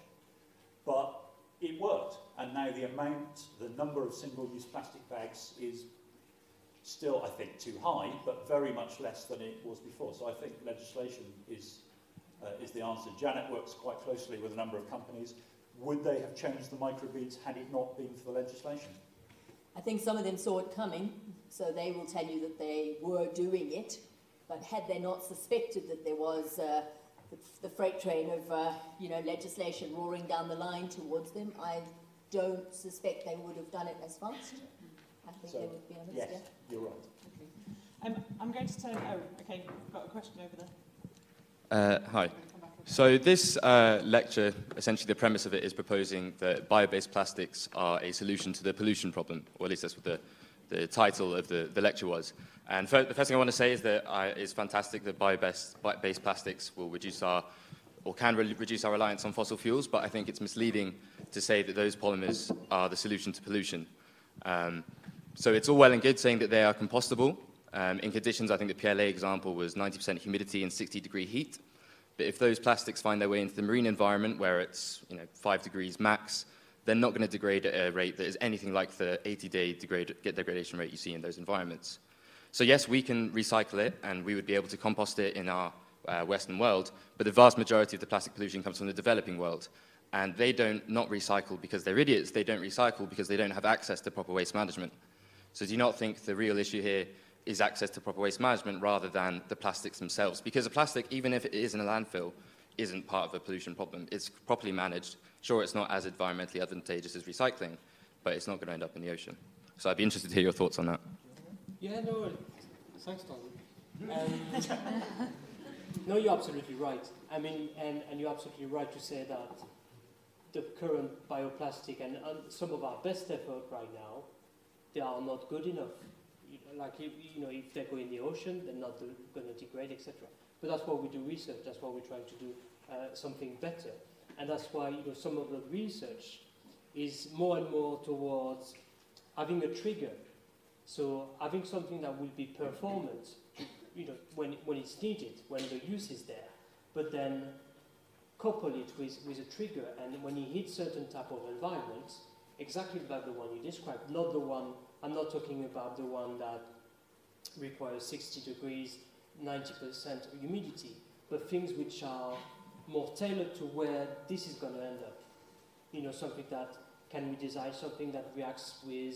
but it worked. And now the amount, the number of single-use plastic bags is still, I think, too high, but very much less than it was before. So I think legislation is, uh, is the answer. Janet works quite closely with a number of companies. Would they have changed the microbeads had it not been for the legislation? I think some of them saw it coming, so they will tell you that they were doing it. But had they not suspected that there was uh, the, the freight train of uh, you know legislation roaring down the line towards them, I don't suspect they would have done it as fast. I think So, they would be honest. Yes, Yeah. you're right. Um, I'm going to turn. Oh, okay. I've got a question over there. Uh, hi. I'm gonna come back over. So this uh, lecture, essentially the premise of it is proposing that bio-based plastics are a solution to the pollution problem, or at least that's what the, the title of the, the lecture was. And the first thing I want to say is that I, it's fantastic that bio-based, plastics will reduce our, or can re- reduce our reliance on fossil fuels, but I think it's misleading to say that those polymers are the solution to pollution. Um, so it's all well and good saying that they are compostable. Um, in conditions, I think the PLA example was 90% humidity and 60 degree heat. But if those plastics find their way into the marine environment where it's you know, five degrees max, they're not going to degrade at a rate that is anything like the 80-day degrade, get degradation rate you see in those environments. So yes, we can recycle it, and we would be able to compost it in our uh, Western world, but the vast majority of the plastic pollution comes from the developing world. And they don't not recycle because they're idiots, they don't recycle because they don't have access to proper waste management. So do you not think the real issue here is access to proper waste management rather than the plastics themselves? Because a plastic, even if it is in a landfill, isn't part of a pollution problem. It's properly managed. Sure, it's not as environmentally advantageous as recycling, but it's not going to end up in the ocean. So I'd be interested to hear your thoughts on that. Yeah, no, thanks, Tom. Um, no, you're absolutely right. I mean, and, and you're absolutely right to say that the current bioplastic and, some of our best effort right now, they are not good enough. Like, if, you know, if they go in the ocean, they're not going to degrade, etc. But that's why we do research. That's why we're trying to do uh, something better. And that's why, you know, some of the research is more and more towards having a trigger. So having something that will be performant, you know, when, when it's needed, when the use is there, but then couple it with, with a trigger, and when you hit certain type of environments, exactly like the one you described, not the one, I'm not talking about the one that requires 60 degrees, 90% humidity, but things which are more tailored to where this is going to end up. You know, something that, can we design something that reacts with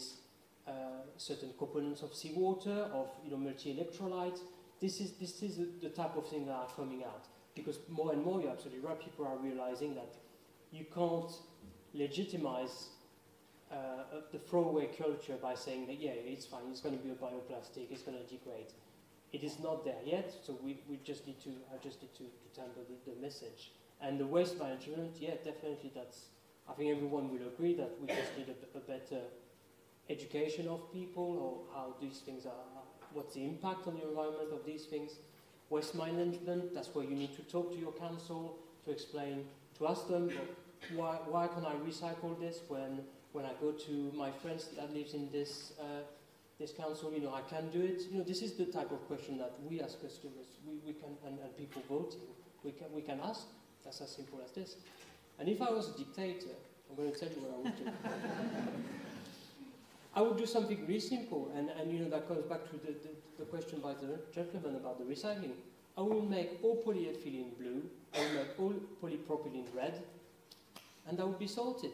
uh, certain components of seawater, of you know, multi-electrolytes. This is, this is the, type of thing that are coming out. Because more and more, you're absolutely right, people are realizing that you can't legitimize uh, the throwaway culture by saying that, yeah, it's fine, it's going to be a bioplastic, it's going to degrade. It is not there yet, so we, we just need to, I just need to, to temper the, the message. And the waste management, yeah, definitely that's, I think everyone will agree that we just need a, a better education of people or how these things are, what's the impact on the environment of these things. Waste management, that's where you need to talk to your council to explain, to ask them why, why can I recycle this when, when I go to my friends that lives in this, uh, this council, you know, I can do it. You know, this is the type of question that we as customers, we, we can, and, and people voting, we can, we can ask. That's as simple as this. And if I was a dictator, I'm going to tell you what I would do. I would do something really simple, and, and you know that comes back to the, the, the question by the gentleman about the recycling. I will make all polyethylene blue, I will make all polypropylene red, and that would be sorted.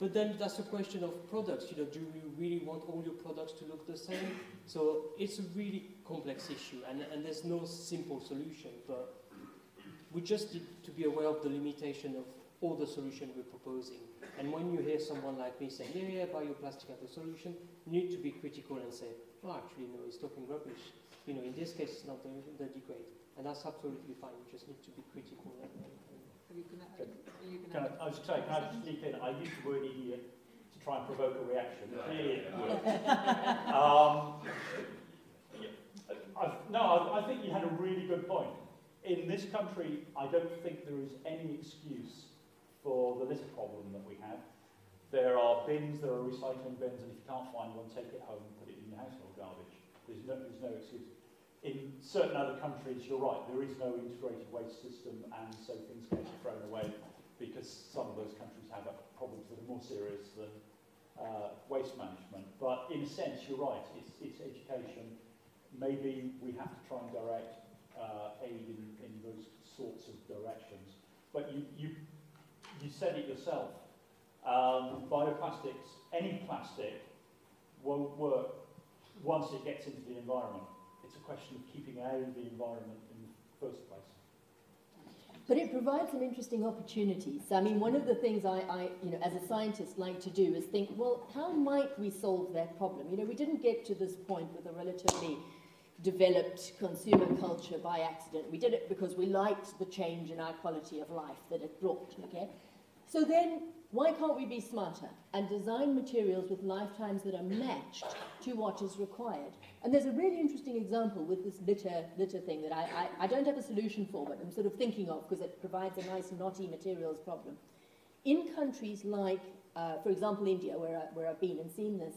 But then that's a question of products. You know, do you really want all your products to look the same? So it's a really complex issue, and, and there's no simple solution. But we just need to be aware of the limitation of all the solutions we're proposing. And when you hear someone like me saying, yeah, yeah, bioplastic as a solution, you need to be critical and say, oh, actually, no, he's talking rubbish. You know, in this case, it's not the, the degrade. And that's absolutely fine. You just need to be critical. And, and, and can I, I was saying, can I just leap in? I used the word idiot to try and provoke a reaction. um, I've, no, I, I think you had a really good point. In this country, I don't think there is any excuse for the litter problem that we have. There are bins, there are recycling bins, and if you can't find one, take it home and put it in your household garbage. There's no, there's no excuse. In certain other countries, you're right, there is no integrated waste system, and so things get thrown away because some of those countries have problems that are more serious than uh, waste management. But in a sense, you're right, it's, it's education. Maybe we have to try and direct uh, aid in, in those sorts of directions. But you, you you said it yourself. Um, bioplastics, any plastic, won't work once it gets into the environment. It's a question of keeping out of the environment in the first place. But it provides some interesting opportunities. I mean, one of the things I, I, you know, as a scientist like to do is think, well, how might we solve that problem? You know, we didn't get to this point with a relatively developed consumer culture by accident. We did it because we liked the change in our quality of life that it brought, okay? So then, why can't we be smarter and design materials with lifetimes that are matched to what is required? And there's a really interesting example with this litter, litter thing that I, I, I don't have a solution for, but I'm sort of thinking of because it provides a nice knotty materials problem. In countries like, uh, for example, India, where, I, where I've been and seen this,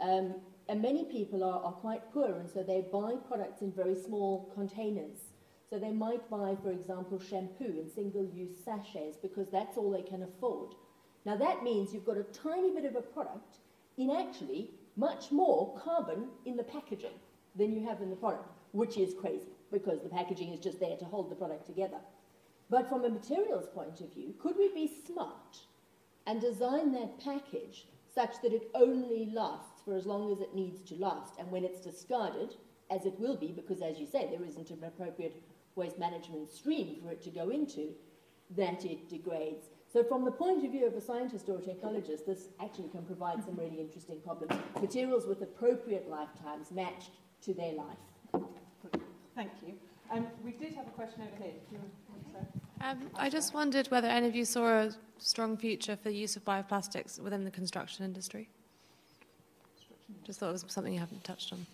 um, and many people are, are quite poor, and so they buy products in very small containers. So they might buy, for example, shampoo in single-use sachets because that's all they can afford. Now that means you've got a tiny bit of a product in actually much more carbon in the packaging than you have in the product, which is crazy because the packaging is just there to hold the product together. But from a materials point of view, could we be smart and design that package such that it only lasts for as long as it needs to last, and when it's discarded, as it will be, because as you say, there isn't an appropriate waste management stream for it to go into, that it degrades. So from the point of view of a scientist or a technologist, this actually can provide some really interesting problems. Materials with appropriate lifetimes matched to their life. Thank you. Um, we did have a question over here. Um, I just wondered whether any of you saw a strong future for the use of bioplastics within the construction industry. Just thought it was something you haven't touched on.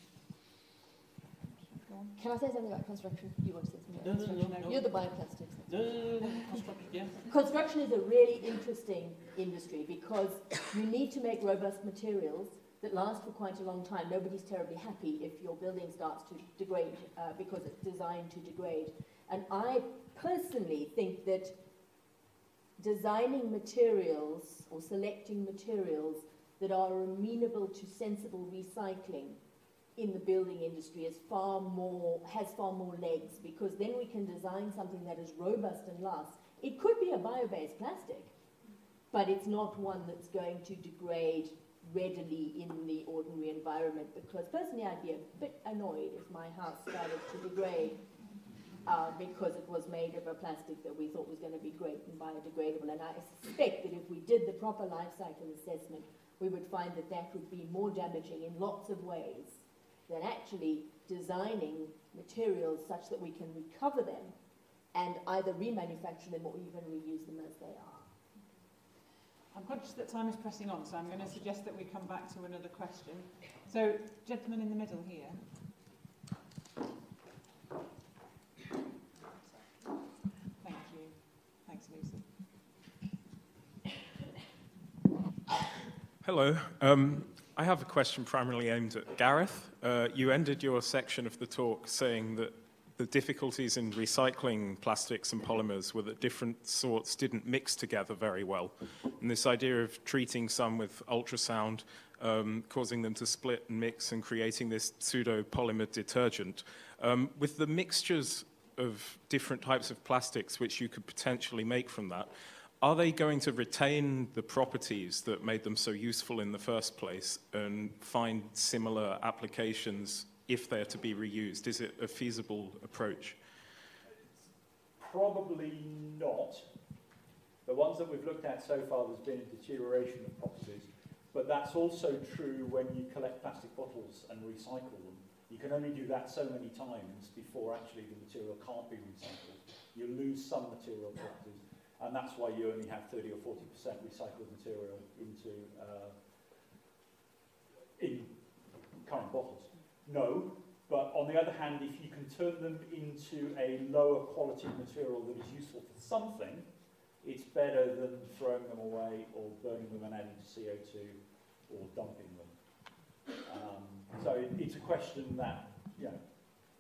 Can I say something about construction? You want to say something about no, construction? No, no, You're the bioplastics. No, no, no, no, construction, yeah. Construction is a really interesting industry because you need to make robust materials that last for quite a long time. Nobody's terribly happy if your building starts to degrade uh, because it's designed to degrade. And I personally think that designing materials or selecting materials that are amenable to sensible recycling in the building industry is far more, has far more legs because then we can design something that is robust and lasts. It could be a bio-based plastic, but it's not one that's going to degrade readily in the ordinary environment because personally I'd be a bit annoyed if my house started to degrade uh, because it was made of a plastic that we thought was going to be great and biodegradable. And I suspect that if we did the proper life cycle assessment, we would find that that would be more damaging in lots of ways than actually designing materials such that we can recover them and either remanufacture them or even reuse them as they are. I'm conscious that time is pressing on, so I'm going to suggest that we come back to another question. So, gentleman in the middle here. Thank you. Thanks, Lucy. Hello. Um, I have a question primarily aimed at Gareth. Uh, you ended your section of the talk saying that the difficulties in recycling plastics and polymers were that different sorts didn't mix together very well. And this idea of treating some with ultrasound, um, causing them to split and mix and creating this pseudo polymer detergent. Um, with the mixtures of different types of plastics which you could potentially make from that, are they going to retain the properties that made them so useful in the first place and find similar applications if they're to be reused? Is it a feasible approach? Probably not. The ones that we've looked at so far, there's been a deterioration of properties, but that's also true when you collect plastic bottles and recycle them. You can only do that so many times before actually the material can't be recycled. You lose some material properties and that's why you only have 30 or 40% recycled material into uh, in current bottles. No, but on the other hand, if you can turn them into a lower quality material that is useful for something, it's better than throwing them away or burning them and adding CO2 or dumping them. Um, so it, it's a question that you, know,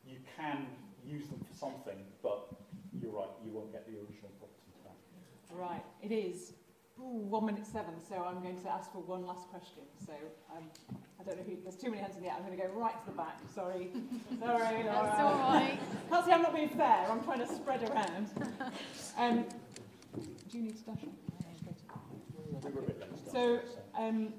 you can use them for something, but you're right, you won't get the original Right, it is ooh, one minute seven, so I'm going to ask for one last question. So um, I don't know who, there's too many hands in the air. I'm going to go right to the back. Sorry. Sorry, Laura. That's all right. Can't see I'm not being fair. I'm trying to spread around. Um, do you need to dash So um,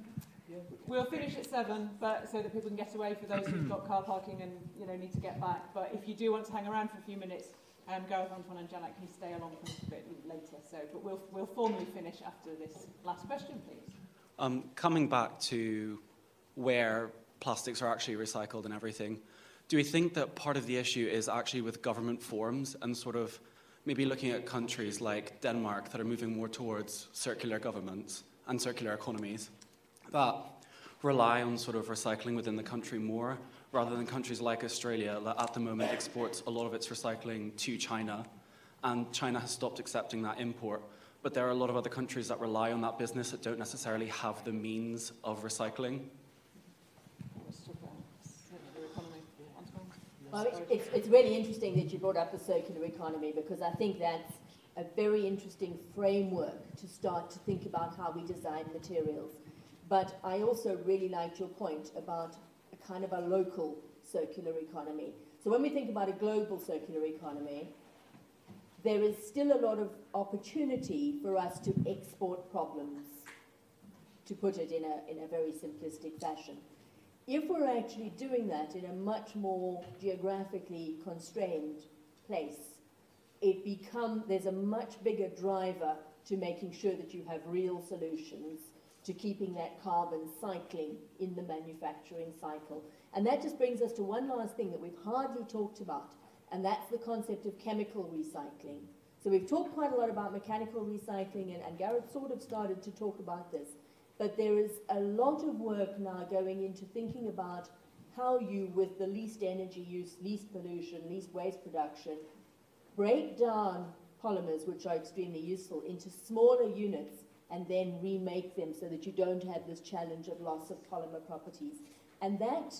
we'll finish at seven, but so that people can get away for those who've got car parking and you know need to get back. But if you do want to hang around for a few minutes, um, Gareth, Antoine and Janet can stay along for a bit later. So, but we'll, we'll formally finish after this last question, please. Um, coming back to where plastics are actually recycled and everything, do we think that part of the issue is actually with government forms and sort of maybe looking at countries like Denmark that are moving more towards circular governments and circular economies that rely on sort of recycling within the country more rather than countries like Australia that at the moment exports a lot of its recycling to China, and China has stopped accepting that import. But there are a lot of other countries that rely on that business that don't necessarily have the means of recycling. Well, it's, it's really interesting that you brought up the circular economy because I think that's a very interesting framework to start to think about how we design materials. But I also really liked your point about kind of a local circular economy. So when we think about a global circular economy, there is still a lot of opportunity for us to export problems, to put it in a, in a very simplistic fashion. If we're actually doing that in a much more geographically constrained place, it become, there's a much bigger driver to making sure that you have real solutions to keeping that carbon cycling in the manufacturing cycle. And that just brings us to one last thing that we've hardly talked about, and that's the concept of chemical recycling. So we've talked quite a lot about mechanical recycling, and, and Gareth sort of started to talk about this. But there is a lot of work now going into thinking about how you, with the least energy use, least pollution, least waste production, break down polymers, which are extremely useful, into smaller units and then remake them so that you don't have this challenge of loss of polymer properties. And that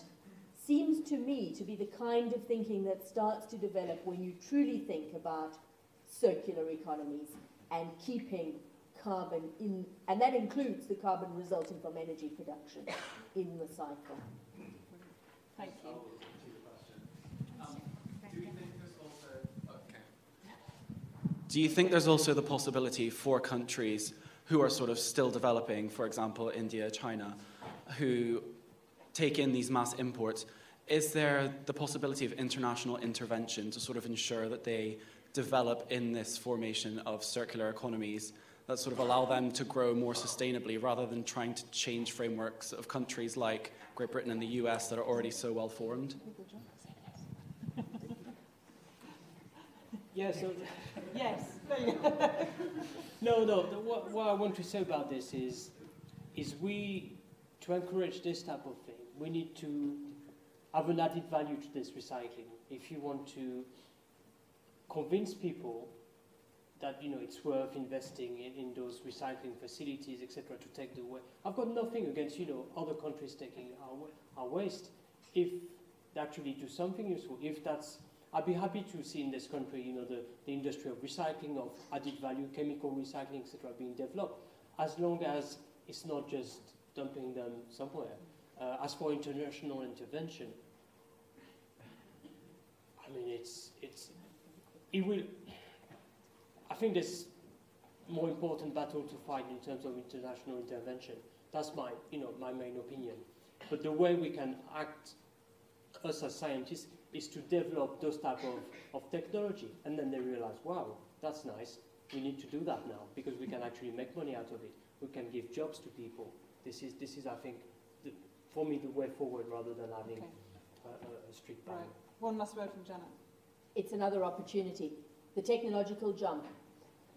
seems to me to be the kind of thinking that starts to develop when you truly think about circular economies and keeping carbon in, and that includes the carbon resulting from energy production in the cycle. Thank you. Do you think there's also the possibility for countries who are sort of still developing, for example, India, China, who take in these mass imports, is there the possibility of international intervention to sort of ensure that they develop in this formation of circular economies that sort of allow them to grow more sustainably rather than trying to change frameworks of countries like Great Britain and the US that are already so well formed? Yeah, so Yes, there you go. no, no. The, what, what I want to say about this is, is we to encourage this type of thing, we need to have an added value to this recycling. If you want to convince people that you know it's worth investing in, in those recycling facilities, etc., to take the waste. I've got nothing against you know other countries taking our, our waste if they actually do something useful. If that's I'd be happy to see in this country, you know, the, the industry of recycling, of added value, chemical recycling, etc., being developed, as long as it's not just dumping them somewhere. Uh, as for international intervention, I mean, it's, it's, it will, I think there's more important battle to fight in terms of international intervention. That's my, you know, my main opinion. But the way we can act, us as scientists, is to develop those type of, of technology. And then they realize, wow, that's nice. We need to do that now because we can actually make money out of it. We can give jobs to people. This is, this is I think, the, for me, the way forward rather than having Okay. a, a, a strict ban. Right. One last word from Janet. it's another opportunity. The technological jump.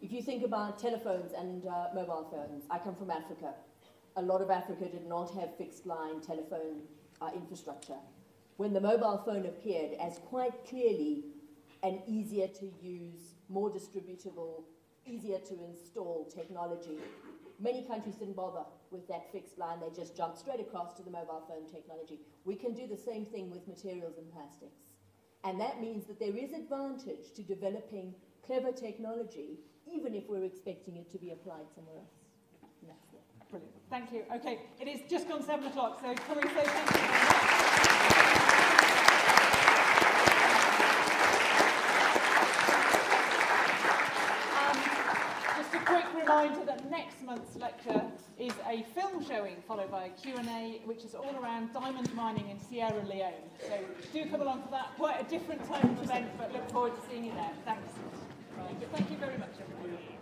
If you think about telephones and uh, mobile phones, I come from Africa. A lot of Africa did not have fixed line telephone uh, infrastructure. When the mobile phone appeared as quite clearly an easier to use, more distributable, easier to install technology, many countries didn't bother with that fixed line. They just jumped straight across to the mobile phone technology. We can do the same thing with materials and plastics. And that means that there is advantage to developing clever technology, even if we're expecting it to be applied somewhere else. Brilliant. Thank you. Okay, it is just gone seven o'clock, so we say thank you very much? Um, just a quick reminder that next month's lecture is a film showing followed by a Q&A which is all around diamond mining in Sierra Leone. So do come along for that. Quite a different type of event, but look forward to seeing you there. Thanks. Right. Thank you very much, everybody.